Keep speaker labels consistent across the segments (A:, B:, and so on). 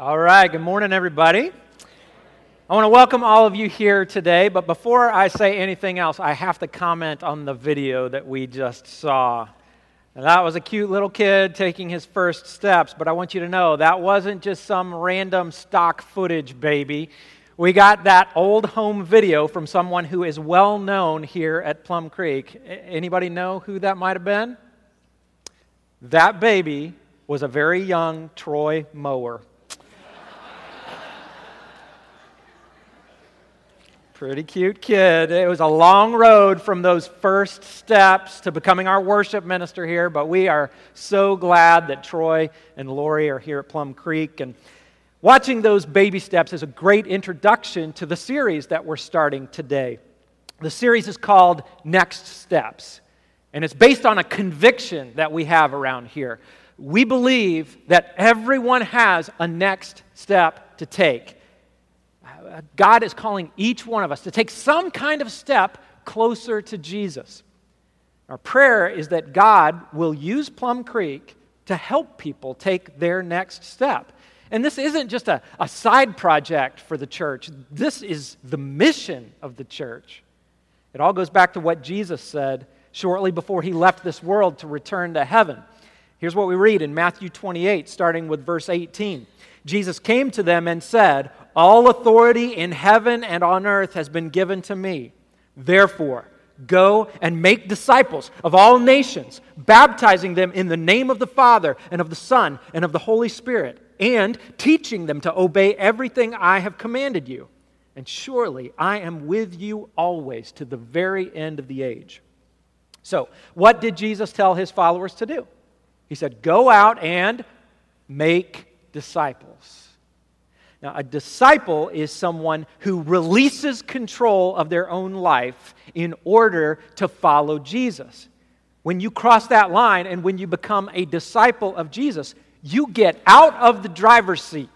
A: All right, good morning, everybody. I want to welcome all of you here today, but before I say anything else, I have to comment on the video that we just saw. And that was a cute little kid taking his first steps, but I want you to know that wasn't just some random stock footage baby. We got that old home video from someone who is well known here at Plum Creek. Anybody know who that might have been? That baby was a very young Troy Mower. Pretty cute kid. It was a long road from those first steps to becoming our worship minister here, but we are so glad that Troy and Lori are here at Plum Creek. And watching those baby steps is a great introduction to the series that we're starting today. The series is called Next Steps, and it's based on a conviction that we have around here. We believe that everyone has a next step to take. God is calling each one of us to take some kind of step closer to Jesus. Our prayer is that God will use Plum Creek to help people take their next step. And this isn't just a, a side project for the church, this is the mission of the church. It all goes back to what Jesus said shortly before he left this world to return to heaven. Here's what we read in Matthew 28, starting with verse 18. Jesus came to them and said, All authority in heaven and on earth has been given to me. Therefore, go and make disciples of all nations, baptizing them in the name of the Father and of the Son and of the Holy Spirit, and teaching them to obey everything I have commanded you. And surely I am with you always to the very end of the age. So, what did Jesus tell his followers to do? He said, Go out and make disciples. Now, a disciple is someone who releases control of their own life in order to follow Jesus. When you cross that line and when you become a disciple of Jesus, you get out of the driver's seat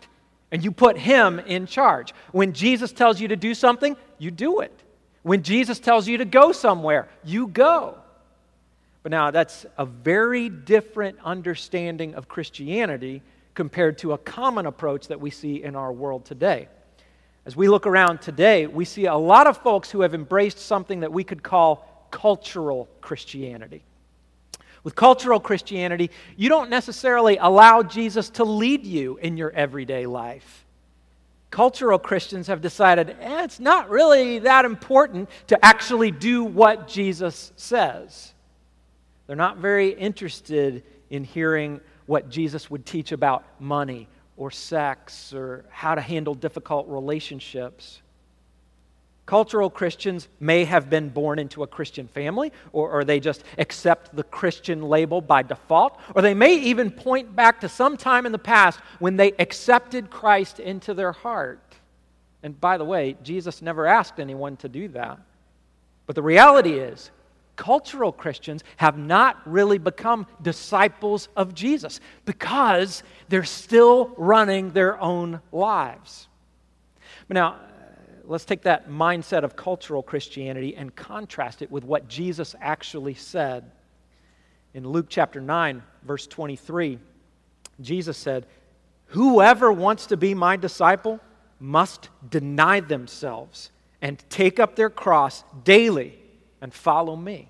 A: and you put him in charge. When Jesus tells you to do something, you do it. When Jesus tells you to go somewhere, you go. But now that's a very different understanding of Christianity compared to a common approach that we see in our world today. As we look around today, we see a lot of folks who have embraced something that we could call cultural Christianity. With cultural Christianity, you don't necessarily allow Jesus to lead you in your everyday life. Cultural Christians have decided eh, it's not really that important to actually do what Jesus says. They're not very interested in hearing what Jesus would teach about money or sex or how to handle difficult relationships. Cultural Christians may have been born into a Christian family, or, or, they just accept the Christian label by default, or they may even point back to some time in the past when they accepted Christ into their heart. And by the way, Jesus never asked anyone to do that. But the reality is, cultural Christians have not really become disciples of Jesus because they're still running their own lives. But now, let's take that mindset of cultural Christianity and contrast it with what Jesus actually said. In Luke chapter 9, verse 23, Jesus said, Whoever wants to be my disciple must deny themselves and take up their cross daily and follow me.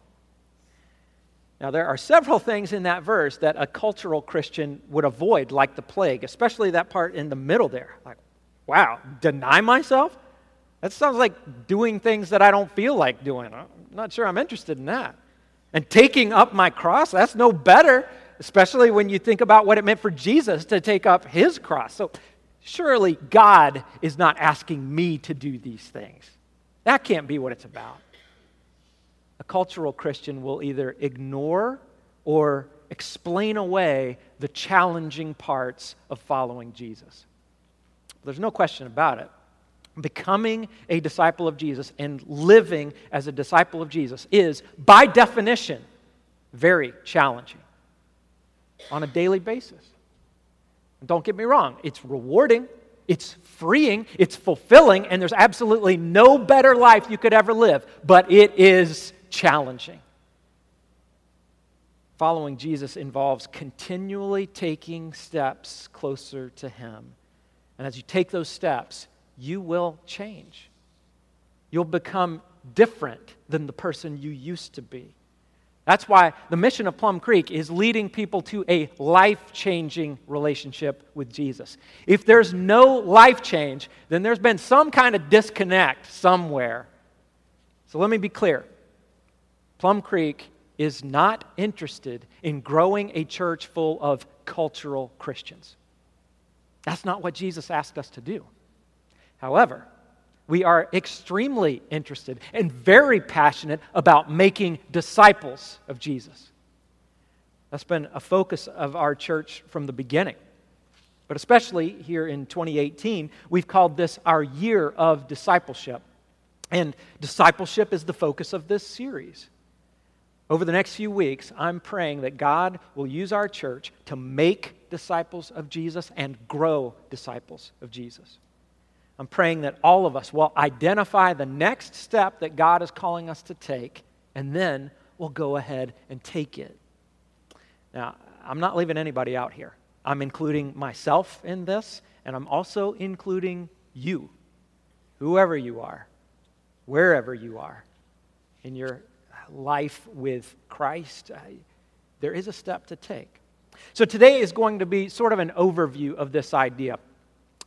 A: Now, there are several things in that verse that a cultural Christian would avoid, like the plague, especially that part in the middle there. Like, wow, deny myself? That sounds like doing things that I don't feel like doing. I'm not sure I'm interested in that. And taking up my cross, that's no better, especially when you think about what it meant for Jesus to take up his cross. So, surely God is not asking me to do these things. That can't be what it's about cultural Christian will either ignore or explain away the challenging parts of following Jesus. There's no question about it. Becoming a disciple of Jesus and living as a disciple of Jesus is, by definition, very challenging on a daily basis. And don't get me wrong, it's rewarding, it's freeing, it's fulfilling, and there's absolutely no better life you could ever live, but it is challenging. Following Jesus involves continually taking steps closer to Him. And as you take those steps, you will change. You'll become different than the person you used to be. That's why the mission of Plum Creek is leading people to a life changing relationship with Jesus. If there's no life change, then there's been some kind of disconnect somewhere. So let me be clear Plum Creek is not interested in growing a church full of cultural Christians. That's not what Jesus asked us to do. However, we are extremely interested and very passionate about making disciples of Jesus. That's been a focus of our church from the beginning. But especially here in 2018, we've called this our year of discipleship. And discipleship is the focus of this series. Over the next few weeks, I'm praying that God will use our church to make disciples of Jesus and grow disciples of Jesus. I'm praying that all of us will identify the next step that God is calling us to take, and then we'll go ahead and take it. Now, I'm not leaving anybody out here. I'm including myself in this, and I'm also including you, whoever you are, wherever you are in your life with Christ, there is a step to take. So today is going to be sort of an overview of this idea.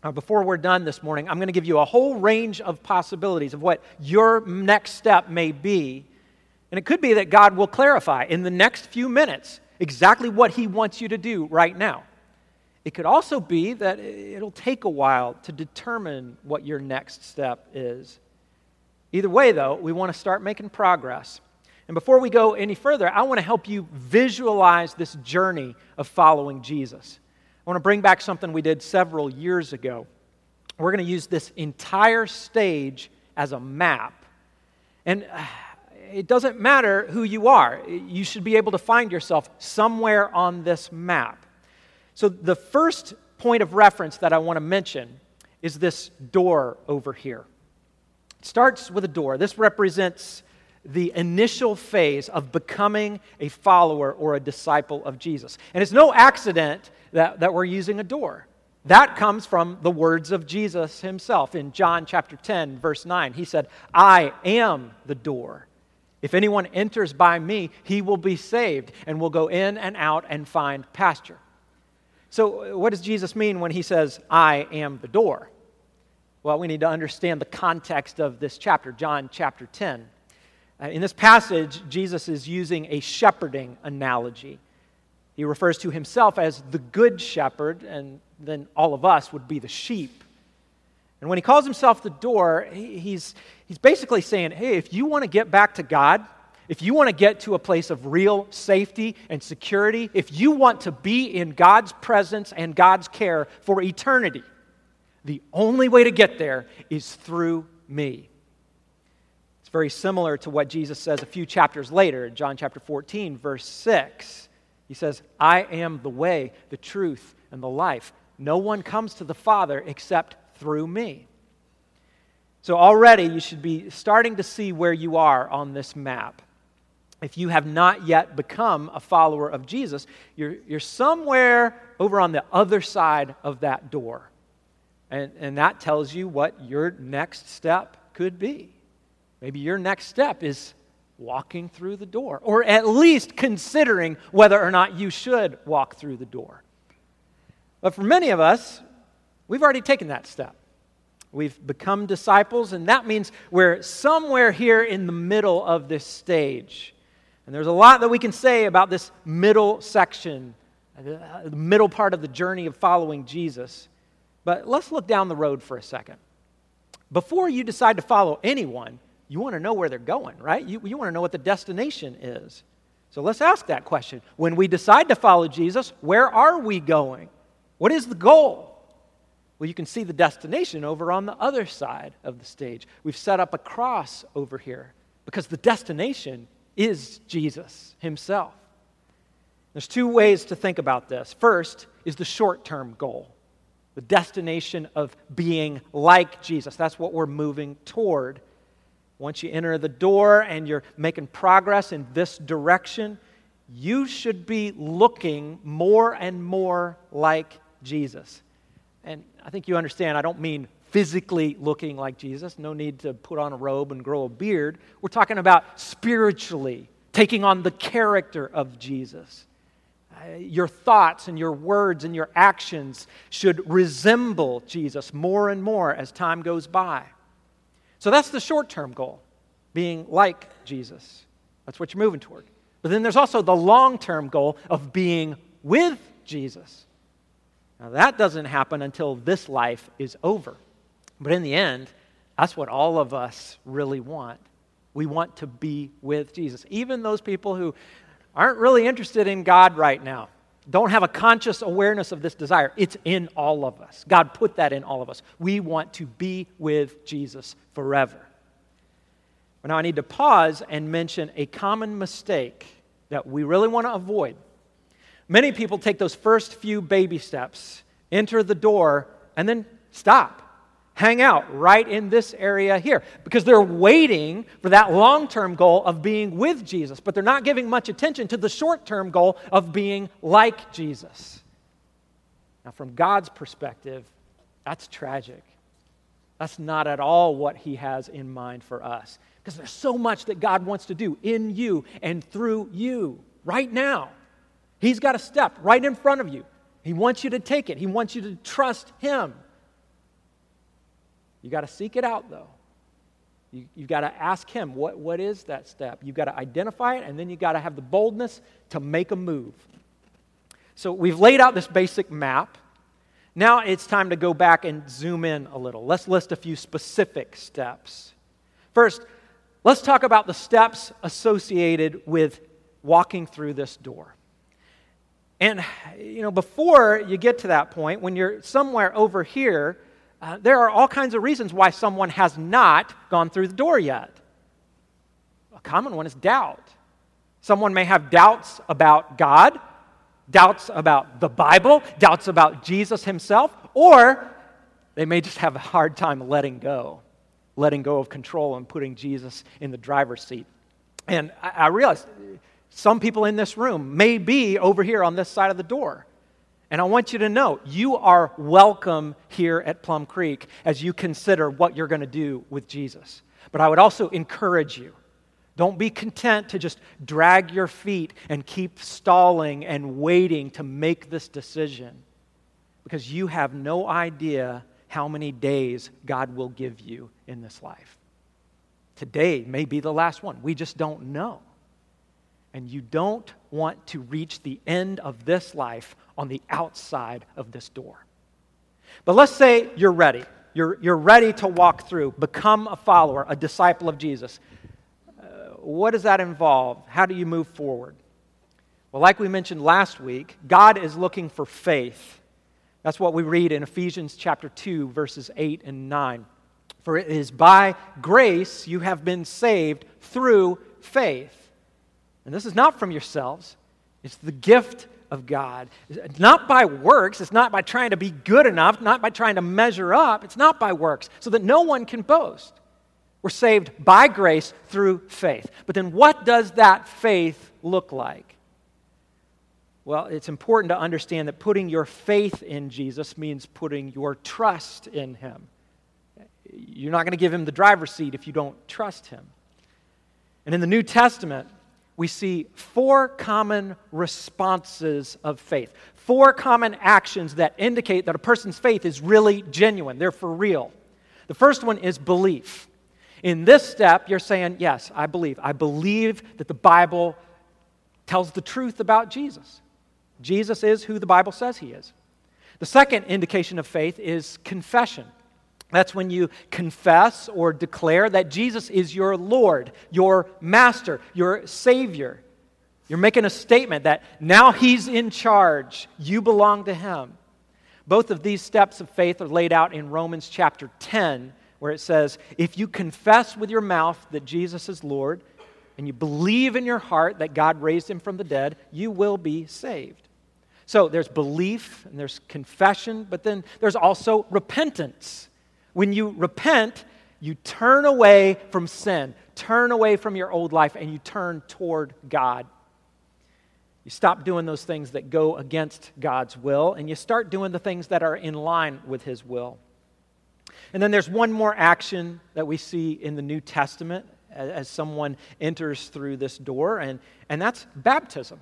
A: Uh, before we're done this morning, I'm going to give you a whole range of possibilities of what your next step may be. And it could be that God will clarify in the next few minutes exactly what He wants you to do right now. It could also be that it'll take a while to determine what your next step is. Either way, though, we want to start making progress. And before we go any further, I want to help you visualize this journey of following Jesus. I want to bring back something we did several years ago. We're going to use this entire stage as a map. And uh, it doesn't matter who you are, you should be able to find yourself somewhere on this map. So, the first point of reference that I want to mention is this door over here. It starts with a door. This represents the initial phase of becoming a follower or a disciple of Jesus. And it's no accident that, that we're using a door. That comes from the words of Jesus himself in John chapter 10, verse 9. He said, I am the door. If anyone enters by me, he will be saved and will go in and out and find pasture. So, uh, what does Jesus mean when he says, I am the door? Well, we need to understand the context of this chapter, John chapter 10. Uh, in this passage, Jesus is using a shepherding analogy. He refers to himself as the good shepherd, and then all of us would be the sheep. And when he calls himself the door, he's, he's basically saying, hey, if you want to get back to God, if you want to get to a place of real safety and security, if you want to be in God's presence and God's care for eternity, the only way to get there is through me. It's very similar to what Jesus says a few chapters later in John chapter 14, verse 6. He says, I am the way, the truth, and the life. No one comes to the Father except through me. So already you should be starting to see where you are on this map. If you have not yet become a follower of Jesus, you're, you're somewhere over on the other side of that door. And, and that tells you what your next step could be. Maybe your next step is walking through the door, or at least considering whether or not you should walk through the door. But for many of us, we've already taken that step. We've become disciples, and that means we're somewhere here in the middle of this stage. And there's a lot that we can say about this middle section, uh, the middle part of the journey of following Jesus. But let's look down the road for a second. Before you decide to follow anyone, you want to know where they're going, right? You, you want to know what the destination is. So let's ask that question. When we decide to follow Jesus, where are we going? What is the goal? Well, you can see the destination over on the other side of the stage. We've set up a cross over here because the destination is Jesus himself. There's two ways to think about this. First is the short term goal, the destination of being like Jesus. That's what we're moving toward. Once you enter the door and you're making progress in this direction, you should be looking more and more like Jesus. and I think you understand, I don't mean physically looking like Jesus, no need to put on a robe and grow a beard. We're talking about spiritually taking on the character of Jesus. Uh, your thoughts and your words and your actions should resemble Jesus more and more as time goes by. So that's the short term goal, being like Jesus. That's what you're moving toward. But then there's also the long term goal of being with Jesus. Now, that doesn't happen until this life is over. But in the end, that's what all of us really want. We want to be with Jesus. Even those people who aren't really interested in God right now, don't have a conscious awareness of this desire. It's in all of us. God put that in all of us. We want to be with Jesus forever. Now I need to pause and mention a common mistake that we really want to avoid. Many people take those first few baby steps, enter the door, and then stop. Hang out right in this area here because they're waiting for that long term goal of being with Jesus, but they're not giving much attention to the short term goal of being like Jesus. Now, from God's perspective, that's tragic. That's not at all what He has in mind for us because there's so much that God wants to do in you and through you right now. He's got a step right in front of you. He wants you to take it, He wants you to trust Him. You got to seek it out, though. You, have got to ask Him, what, what is that step? You've got to identify it, and then you've got to have the boldness to make a move. So we've laid out this basic map. Now it's time to go back and zoom in a little. Let's list a few specific steps. First, let's talk about the steps associated with walking through this door. And, you know, before you get to that point, when you're somewhere over here, uh, there are all kinds of reasons why someone has not gone through the door yet. A common one is doubt. Someone may have doubts about God, doubts about the Bible, doubts about Jesus himself, or they may just have a hard time letting go, letting go of control and putting Jesus in the driver's seat. And I, I realize some people in this room may be over here on this side of the door. And I want you to know you are welcome here at Plum Creek as you consider what you're going to do with Jesus. But I would also encourage you don't be content to just drag your feet and keep stalling and waiting to make this decision because you have no idea how many days God will give you in this life. Today may be the last one. We just don't know. And you don't want to reach the end of this life on the outside of this door. But let's say you're ready. You're, you're ready to walk through, become a follower, a disciple of Jesus. Uh, what does that involve? How do you move forward? Well, like we mentioned last week, God is looking for faith. That's what we read in Ephesians chapter 2, verses 8 and 9. For it is by grace you have been saved through faith. And this is not from yourselves, it's the gift of God. It's not by works, it's not by trying to be good enough, not by trying to measure up, it's not by works, so that no one can boast. We're saved by grace through faith. But then what does that faith look like? Well, it's important to understand that putting your faith in Jesus means putting your trust in him. You're not going to give him the driver's seat if you don't trust him. And in the New Testament, we see four common responses of faith, four common actions that indicate that a person's faith is really genuine, they're for real. The first one is belief. In this step, you're saying, Yes, I believe. I believe that the Bible tells the truth about Jesus. Jesus is who the Bible says he is. The second indication of faith is confession. That's when you confess or declare that Jesus is your Lord, your Master, your Savior. You're making a statement that now He's in charge, you belong to Him. Both of these steps of faith are laid out in Romans chapter 10, where it says, If you confess with your mouth that Jesus is Lord, and you believe in your heart that God raised Him from the dead, you will be saved. So there's belief and there's confession, but then there's also repentance. When you repent, you turn away from sin, turn away from your old life, and you turn toward God. You stop doing those things that go against God's will, and you start doing the things that are in line with His will. And then there's one more action that we see in the New Testament as, as someone enters through this door, and, and that's baptism.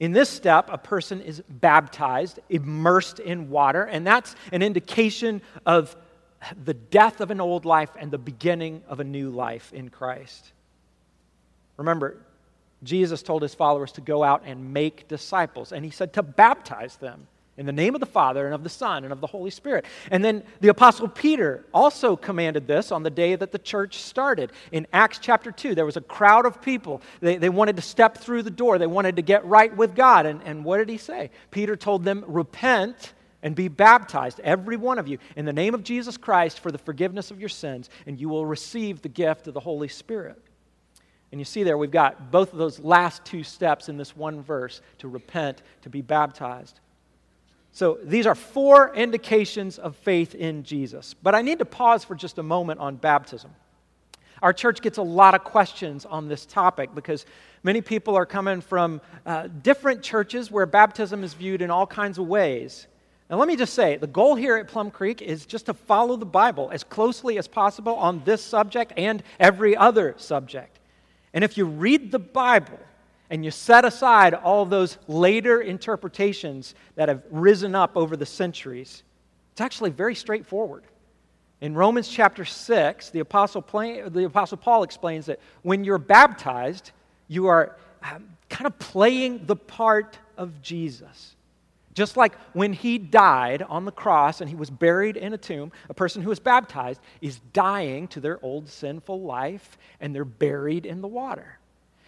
A: In this step, a person is baptized, immersed in water, and that's an indication of the death of an old life and the beginning of a new life in Christ. Remember, Jesus told his followers to go out and make disciples, and he said to baptize them in the name of the Father and of the Son and of the Holy Spirit. And then the Apostle Peter also commanded this on the day that the church started. In Acts chapter 2, there was a crowd of people. They, they wanted to step through the door, they wanted to get right with God. And, and what did he say? Peter told them, Repent and be baptized, every one of you, in the name of Jesus Christ for the forgiveness of your sins, and you will receive the gift of the Holy Spirit. And you see there, we've got both of those last two steps in this one verse to repent, to be baptized. So these are four indications of faith in Jesus. But I need to pause for just a moment on baptism. Our church gets a lot of questions on this topic because many people are coming from uh, different churches where baptism is viewed in all kinds of ways. Now, let me just say the goal here at Plum Creek is just to follow the Bible as closely as possible on this subject and every other subject. And if you read the Bible and you set aside all those later interpretations that have risen up over the centuries, it's actually very straightforward. In Romans chapter 6, the Apostle, the Apostle Paul explains that when you're baptized, you are um, kind of playing the part of Jesus. Just like when he died on the cross and he was buried in a tomb, a person who is baptized is dying to their old sinful life and they're buried in the water.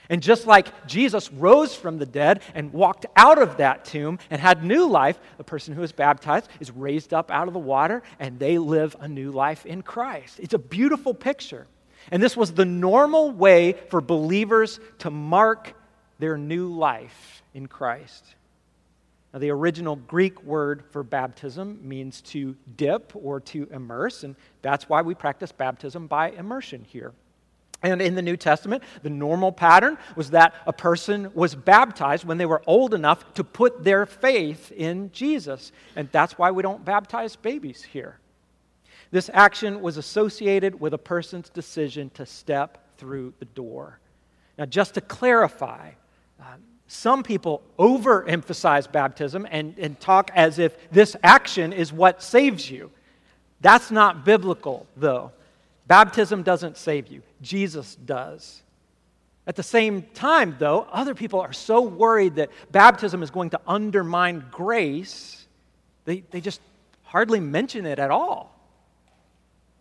A: And just like Jesus rose from the dead and walked out of that tomb and had new life, the person who is baptized is raised up out of the water and they live a new life in Christ. It's a beautiful picture. And this was the normal way for believers to mark their new life in Christ. Now, the original Greek word for baptism means to dip or to immerse, and that's why we practice baptism by immersion here. And in the New Testament, the normal pattern was that a person was baptized when they were old enough to put their faith in Jesus. And that's why we don't baptize babies here. This action was associated with a person's decision to step through the door. Now, just to clarify, um, some people overemphasize baptism and, and talk as if this action is what saves you. That's not biblical, though. Baptism doesn't save you, Jesus does. At the same time, though, other people are so worried that baptism is going to undermine grace, they, they just hardly mention it at all.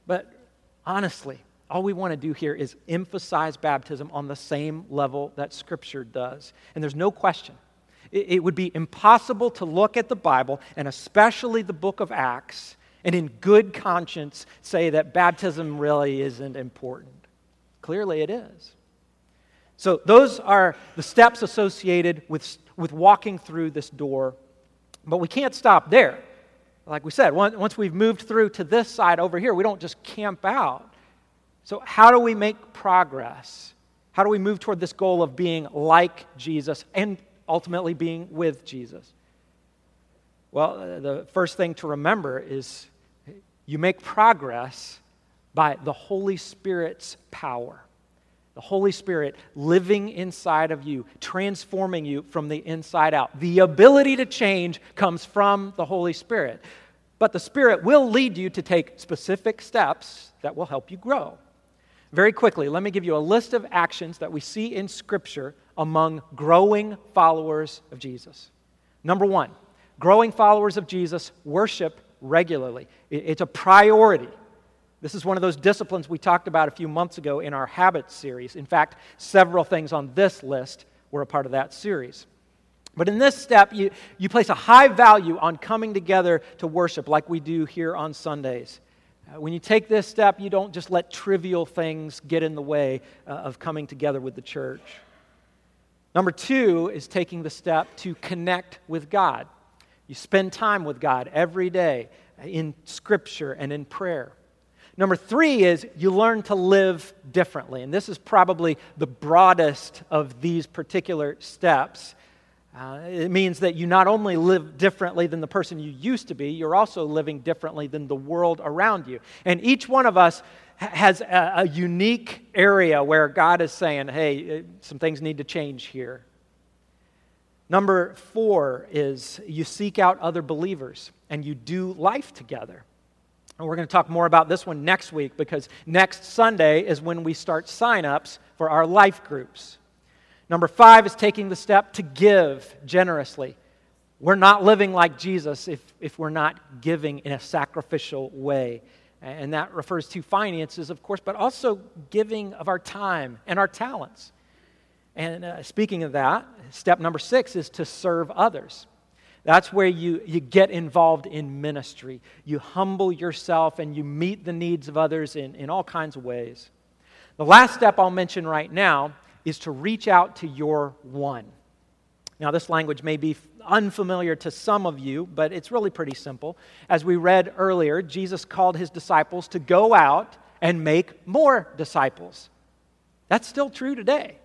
A: But honestly, all we want to do here is emphasize baptism on the same level that Scripture does. And there's no question. It, would be impossible to look at the Bible, and especially the book of Acts, and in good conscience say that baptism really isn't important. Clearly, it is. So, those are the steps associated with, with walking through this door. But we can't stop there. Like we said, once we've moved through to this side over here, we don't just camp out. So, how do we make progress? How do we move toward this goal of being like Jesus and ultimately being with Jesus? Well, the first thing to remember is you make progress by the Holy Spirit's power. The Holy Spirit living inside of you, transforming you from the inside out. The ability to change comes from the Holy Spirit. But the Spirit will lead you to take specific steps that will help you grow. Very quickly, let me give you a list of actions that we see in Scripture among growing followers of Jesus. Number one, growing followers of Jesus worship regularly, it's a priority. This is one of those disciplines we talked about a few months ago in our Habits series. In fact, several things on this list were a part of that series. But in this step, you, you place a high value on coming together to worship like we do here on Sundays. Uh, when you take this step, you don't just let trivial things get in the way uh, of coming together with the church. Number two is taking the step to connect with God. You spend time with God every day in Scripture and in prayer. Number three is you learn to live differently. And this is probably the broadest of these particular steps. Uh, it means that you not only live differently than the person you used to be, you're also living differently than the world around you. And each one of us has a, a unique area where God is saying, hey, uh, some things need to change here. Number four is you seek out other believers and you do life together. And we're going to talk more about this one next week because next Sunday is when we start sign-ups for our life groups. Number five is taking the step to give generously. We're not living like Jesus if, if we're not giving in a sacrificial way. And that refers to finances, of course, but also giving of our time and our talents. And uh, speaking of that, step number six is to serve others. That's where you, you get involved in ministry. You humble yourself and you meet the needs of others in, in all kinds of ways. The last step I'll mention right now is to reach out to your one. Now, this language may be unfamiliar to some of you, but it's really pretty simple. As we read earlier, Jesus called his disciples to go out and make more disciples. That's still true today.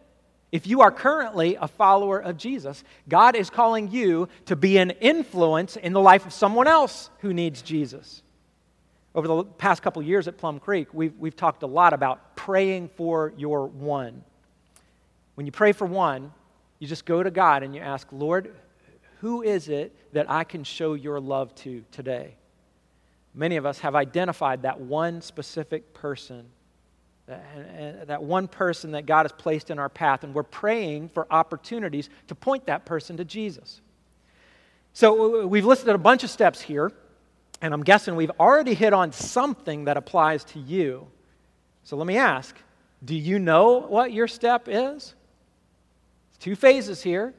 A: If you are currently a follower of Jesus, God is calling you to be an influence in the life of someone else who needs Jesus. Over the past couple years at Plum Creek, we've, we've talked a lot about praying for your one. When you pray for one, you just go to God and you ask, Lord, who is it that I can show your love to today? Many of us have identified that one specific person, that one person that God has placed in our path, and we're praying for opportunities to point that person to Jesus. So we've listed a bunch of steps here, and I'm guessing we've already hit on something that applies to you. So let me ask do you know what your step is? Two phases here.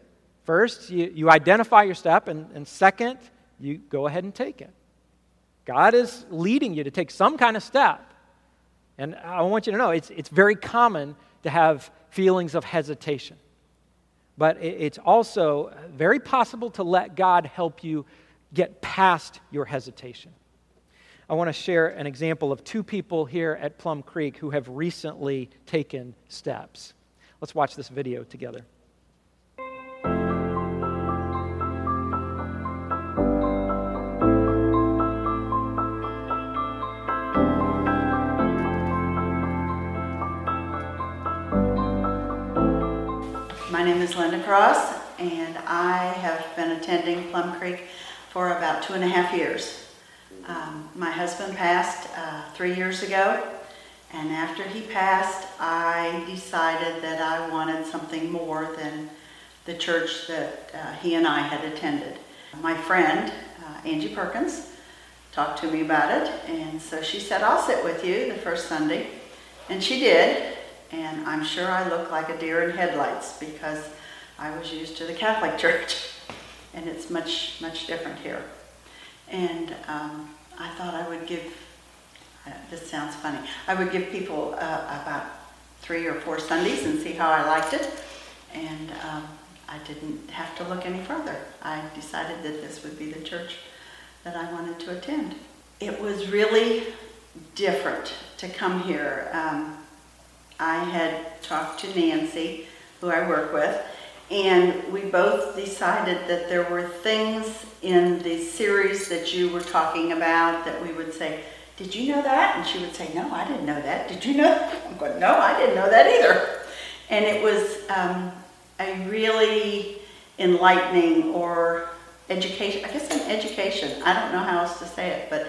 A: First, you, you identify your step, and, and second, you go ahead and take it. God is leading you to take some kind of step. And I want you to know it's, it's very common to have feelings of hesitation. But it's also very possible to let God help you get past your hesitation. I want to share an example of two people here at Plum Creek who have recently taken steps. Let's watch this video together.
B: Name is Linda Cross, and I have been attending Plum Creek for about two and a half years. Um, my husband passed uh, three years ago, and after he passed, I decided that I wanted something more than the church that uh, he and I had attended. My friend, uh, Angie Perkins, talked to me about it, and so she said, I'll sit with you the first Sunday. And she did, and I'm sure I look like a deer in headlights because I was used to the Catholic Church, and it's much, much different here. And um, I thought I would give, uh, this sounds funny, I would give people uh, about three or four Sundays and see how I liked it. And um, I didn't have to look any further. I decided that this would be the church that I wanted to attend. It was really different to come here. Um, I had talked to Nancy, who I work with, and we both decided that there were things in the series that you were talking about that we would say, Did you know that? And she would say, No, I didn't know that. Did you know? I'm going, No, I didn't know that either. And it was um, a really enlightening or education, I guess an education. I don't know how else to say it, but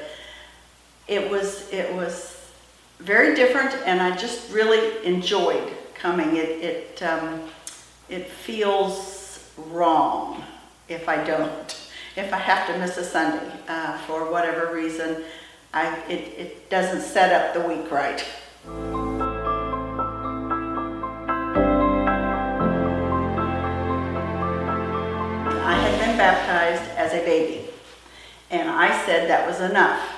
B: it was, it was very different, and I just really enjoyed coming. It it um, it feels wrong if I don't. If I have to miss a Sunday uh, for whatever reason, I it it doesn't set up the week right. I had been baptized as a baby, and I said that was enough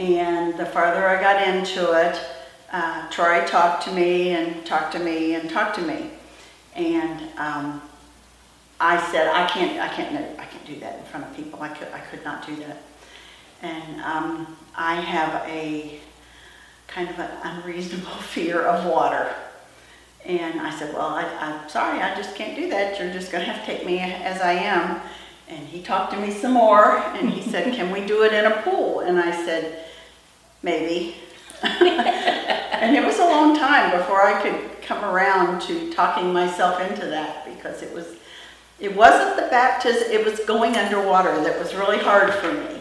B: and the farther I got into it, uh, Troy talked to me and talked to me and talked to me. And um, I said, I can't, I can't, I can't do that in front of people. I could, I could not do that. And um, I have a kind of an unreasonable fear of water. And I said, Well, I, I'm sorry, I just can't do that. You're just going to have to take me as I am. And he talked to me some more and he said, Can we do it in a pool? And I said, Maybe. and it was a long time before I could come around to talking myself into that because it was it wasn't the baptism, it was going underwater that was really hard for me.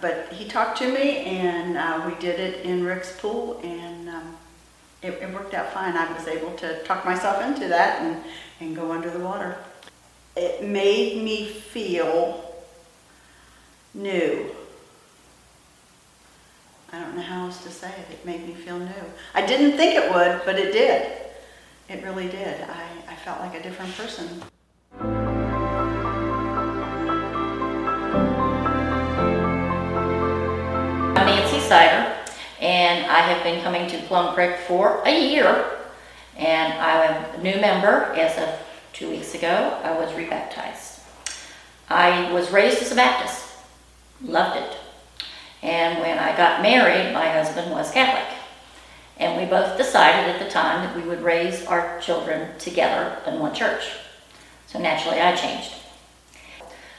B: But he talked to me and uh, we did it in Rick's pool and um, it, it worked out fine. I was able to talk myself into that and, and go under the water. It made me feel new. I don't know how else to say it. It made me feel new. I didn't think it would, but it did. It really did. I, I felt like a different person.
C: I'm Nancy Sider, and I have been coming to Plum Creek for a year. And I am a new member as of two weeks ago. I was rebaptized. I was raised as a Baptist, loved it. And when I got married, my husband was Catholic. And we both decided at the time that we would raise our children together in one church. So naturally, I changed.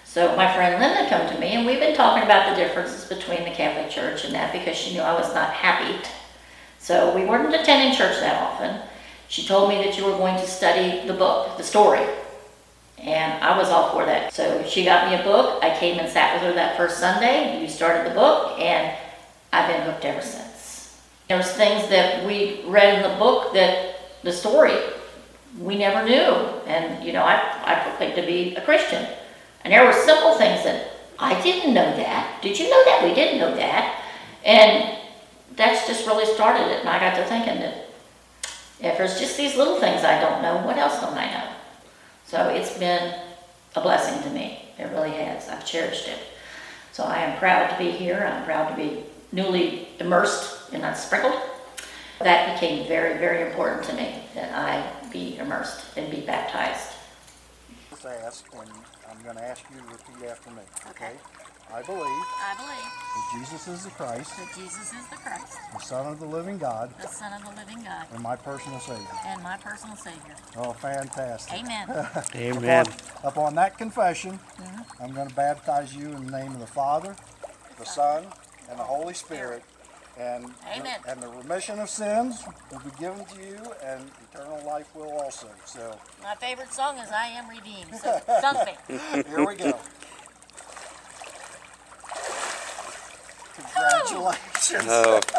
C: So my friend Linda come to me, and we've been talking about the differences between the Catholic Church and that because she knew I was not happy. So we weren't attending church that often. She told me that you were going to study the book, the story, and I was all for that. So she got me a book. I came and sat with her that first Sunday. You started the book, and I've been hooked ever since. There's things that we read in the book that the story we never knew, and you know I I proclaimed to be a Christian. And there were simple things that I didn't know that. Did you know that? We didn't know that. And that's just really started it. And I got to thinking that if there's just these little things I don't know, what else don't I know? So it's been a blessing to me. It really has. I've cherished it. So I am proud to be here. I'm proud to be newly immersed and not sprinkled. That became very, very important to me that I be immersed and be baptized.
D: Just ask, and I'm going to ask you to repeat after me.
C: Okay.
D: I believe
E: I believe
D: that Jesus is the Christ,
E: that Jesus is the Christ,
D: the Son of the living God,
E: the Son of the living God,
D: and my personal Savior.
E: and my personal Savior.
D: Oh, fantastic.
E: Amen.
F: Amen.
D: Upon, upon that confession, mm-hmm. I'm going to baptize you in the name of the Father, the Son, and the Holy Spirit. And,
E: Amen.
D: and the remission of sins will be given to you, and eternal life will also. So
E: My favorite song is I Am Redeemed. So dunk me.
D: here we go. Congratulations.
F: Oh,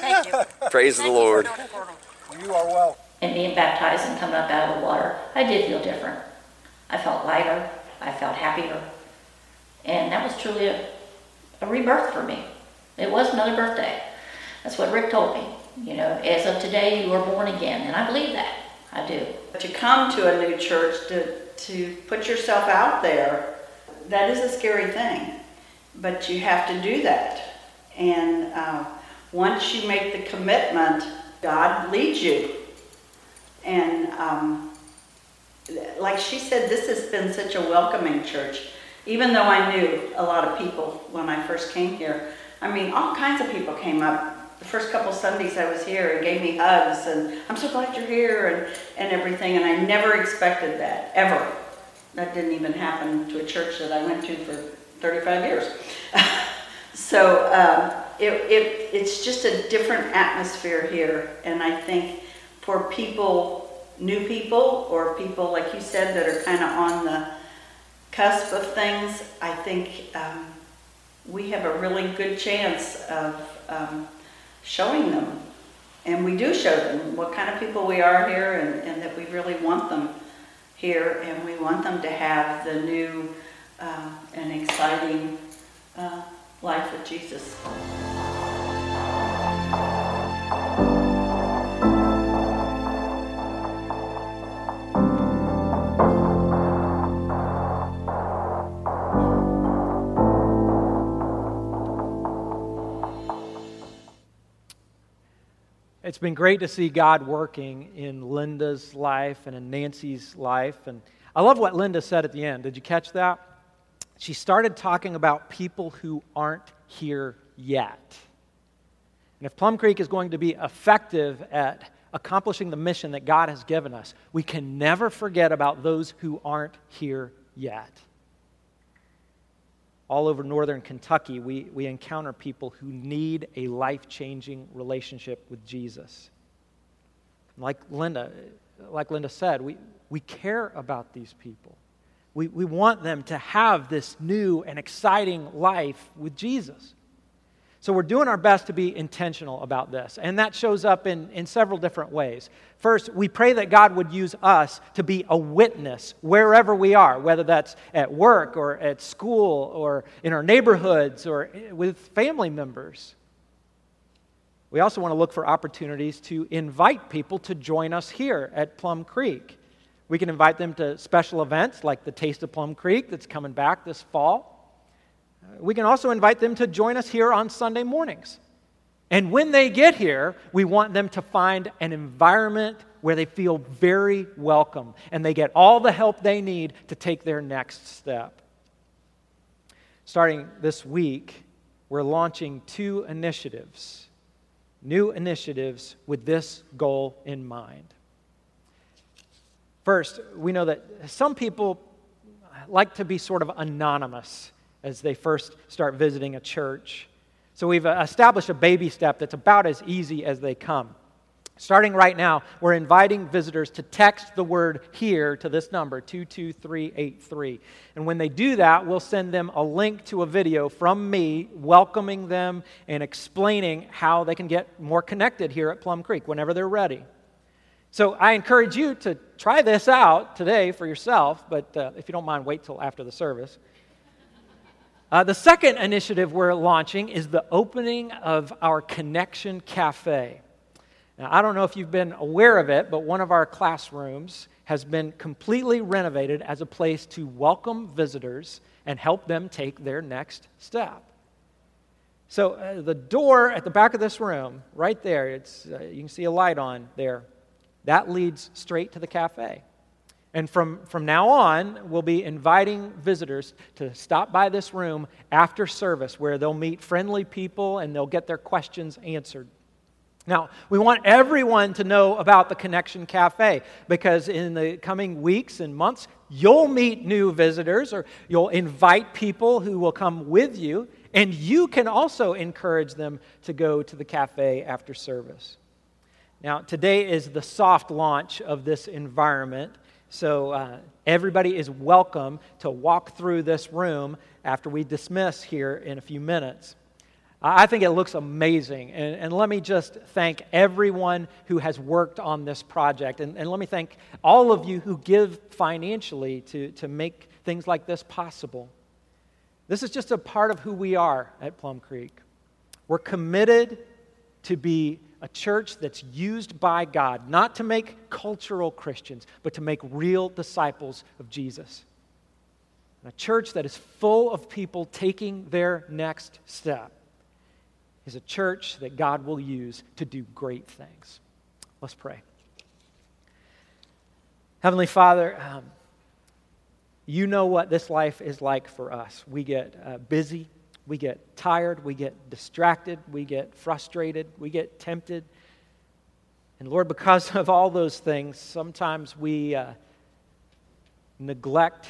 E: Thank you.
F: praise the
E: Thank you for
F: Lord.
E: doing it for me.
D: You are welcome.
C: and being baptized and coming up out of the water, I did feel different. I felt lighter. I felt happier. And that was truly a, a rebirth for me. It was another birthday. That's what Rick told me. You know, as of today, you are born again. And I believe that. I do.
B: To come to a new church, to, to put yourself out there, that is a scary thing. But you have to do that. And uh, once you make the commitment, God leads you. And um, like she said, this has been such a welcoming church. Even though I knew a lot of people when I first came here, I mean, all kinds of people came up. The first couple Sundays I was here and gave me hugs, and I'm so glad you're here, and, and everything. And I never expected that, ever. That didn't even happen to a church that I went to for 35 years. so um, it, it, it's just a different atmosphere here, and I think for people, new people, or people like you said that are kind of on the cusp of things, I think um, we have a really good chance of um, showing them. And we do show them what kind of people we are here and, and that we really want them here and we want them to have the new uh, and exciting uh, life with Jesus.
A: It's been great to see God working in Linda's life and in Nancy's life. And I love what Linda said at the end. Did you catch that? She started talking about people who aren't here yet. And if Plum Creek is going to be effective at accomplishing the mission that God has given us, we can never forget about those who aren't here yet. All over northern Kentucky, we, we encounter people who need a life changing relationship with Jesus. Like Linda, like Linda said, we, we care about these people. We, we want them to have this new and exciting life with Jesus. So we're doing our best to be intentional about this. And that shows up in, in several different ways. First, we pray that God would use us to be a witness wherever we are, whether that's at work or at school or in our neighborhoods or with family members. We also want to look for opportunities to invite people to join us here at Plum Creek. We can invite them to special events like the Taste of Plum Creek that's coming back this fall. Uh, we can also invite them to join us here on Sunday mornings. And when they get here, we want them to find an environment where they feel very welcome and they get all the help they need to take their next step. Starting this week, we're launching two initiatives, new initiatives with this goal in mind. First, we know that some people like to be sort of anonymous as they first start visiting a church. So we've uh, established a baby step that's about as easy as they come. Starting right now, we're inviting visitors to text the word here to this number, 22383. And when they do that, we'll send them a link to a video from me welcoming them and explaining how they can get more connected here at Plum Creek whenever they're ready. So I encourage you to try this out today for yourself, but uh, if you don't mind, wait till after the service. Uh, the second initiative we're launching is the opening of our Connection Cafe. Now, I don't know if you've been aware of it, but one of our classrooms has been completely renovated as a place to welcome visitors and help them take their next step. So, uh, the door at the back of this room, right there, it's, uh, you can see a light on there, that leads straight to the cafe. And from, from now on, we'll be inviting visitors to stop by this room after service where they'll meet friendly people and they'll get their questions answered. Now, we want everyone to know about the Connection Cafe because in the coming weeks and months, you'll meet new visitors or you'll invite people who will come with you, and you can also encourage them to go to the cafe after service. Now, today is the soft launch of this environment. So uh, everybody is welcome to walk through this room after we dismiss here in a few minutes. I think it looks amazing. And, and let me just thank everyone who has worked on this project. And, and let me thank all of you who give financially to, to make things like this possible. This is just a part of who we are at Plum Creek. We're committed to be a church that's used by God not to make cultural Christians, but to make real disciples of Jesus. And a church that is full of people taking their next step is a church that God will use to do great things. Let's pray. Heavenly Father, um, you know what this life is like for us. We get uh, busy we get tired, we get distracted, we get frustrated, we get tempted. And Lord, because of all those things, sometimes we uh, neglect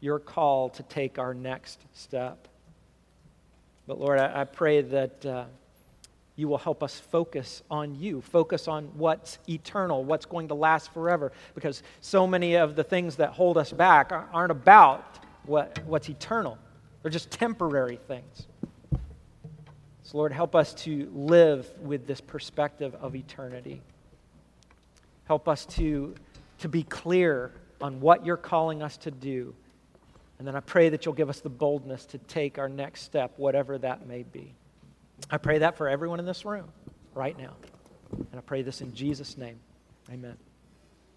A: your call to take our next step. But Lord, I, I pray that uh, you will help us focus on you, focus on what's eternal, what's going to last forever, because so many of the things that hold us back aren't about what, what's eternal. They're just temporary things. So, Lord, help us to live with this perspective of eternity. Help us to, to be clear on what you're calling us to do. And then I pray that you'll give us the boldness to take our next step, whatever that may be. I pray that for everyone in this room right now. And I pray this in Jesus' name. Amen.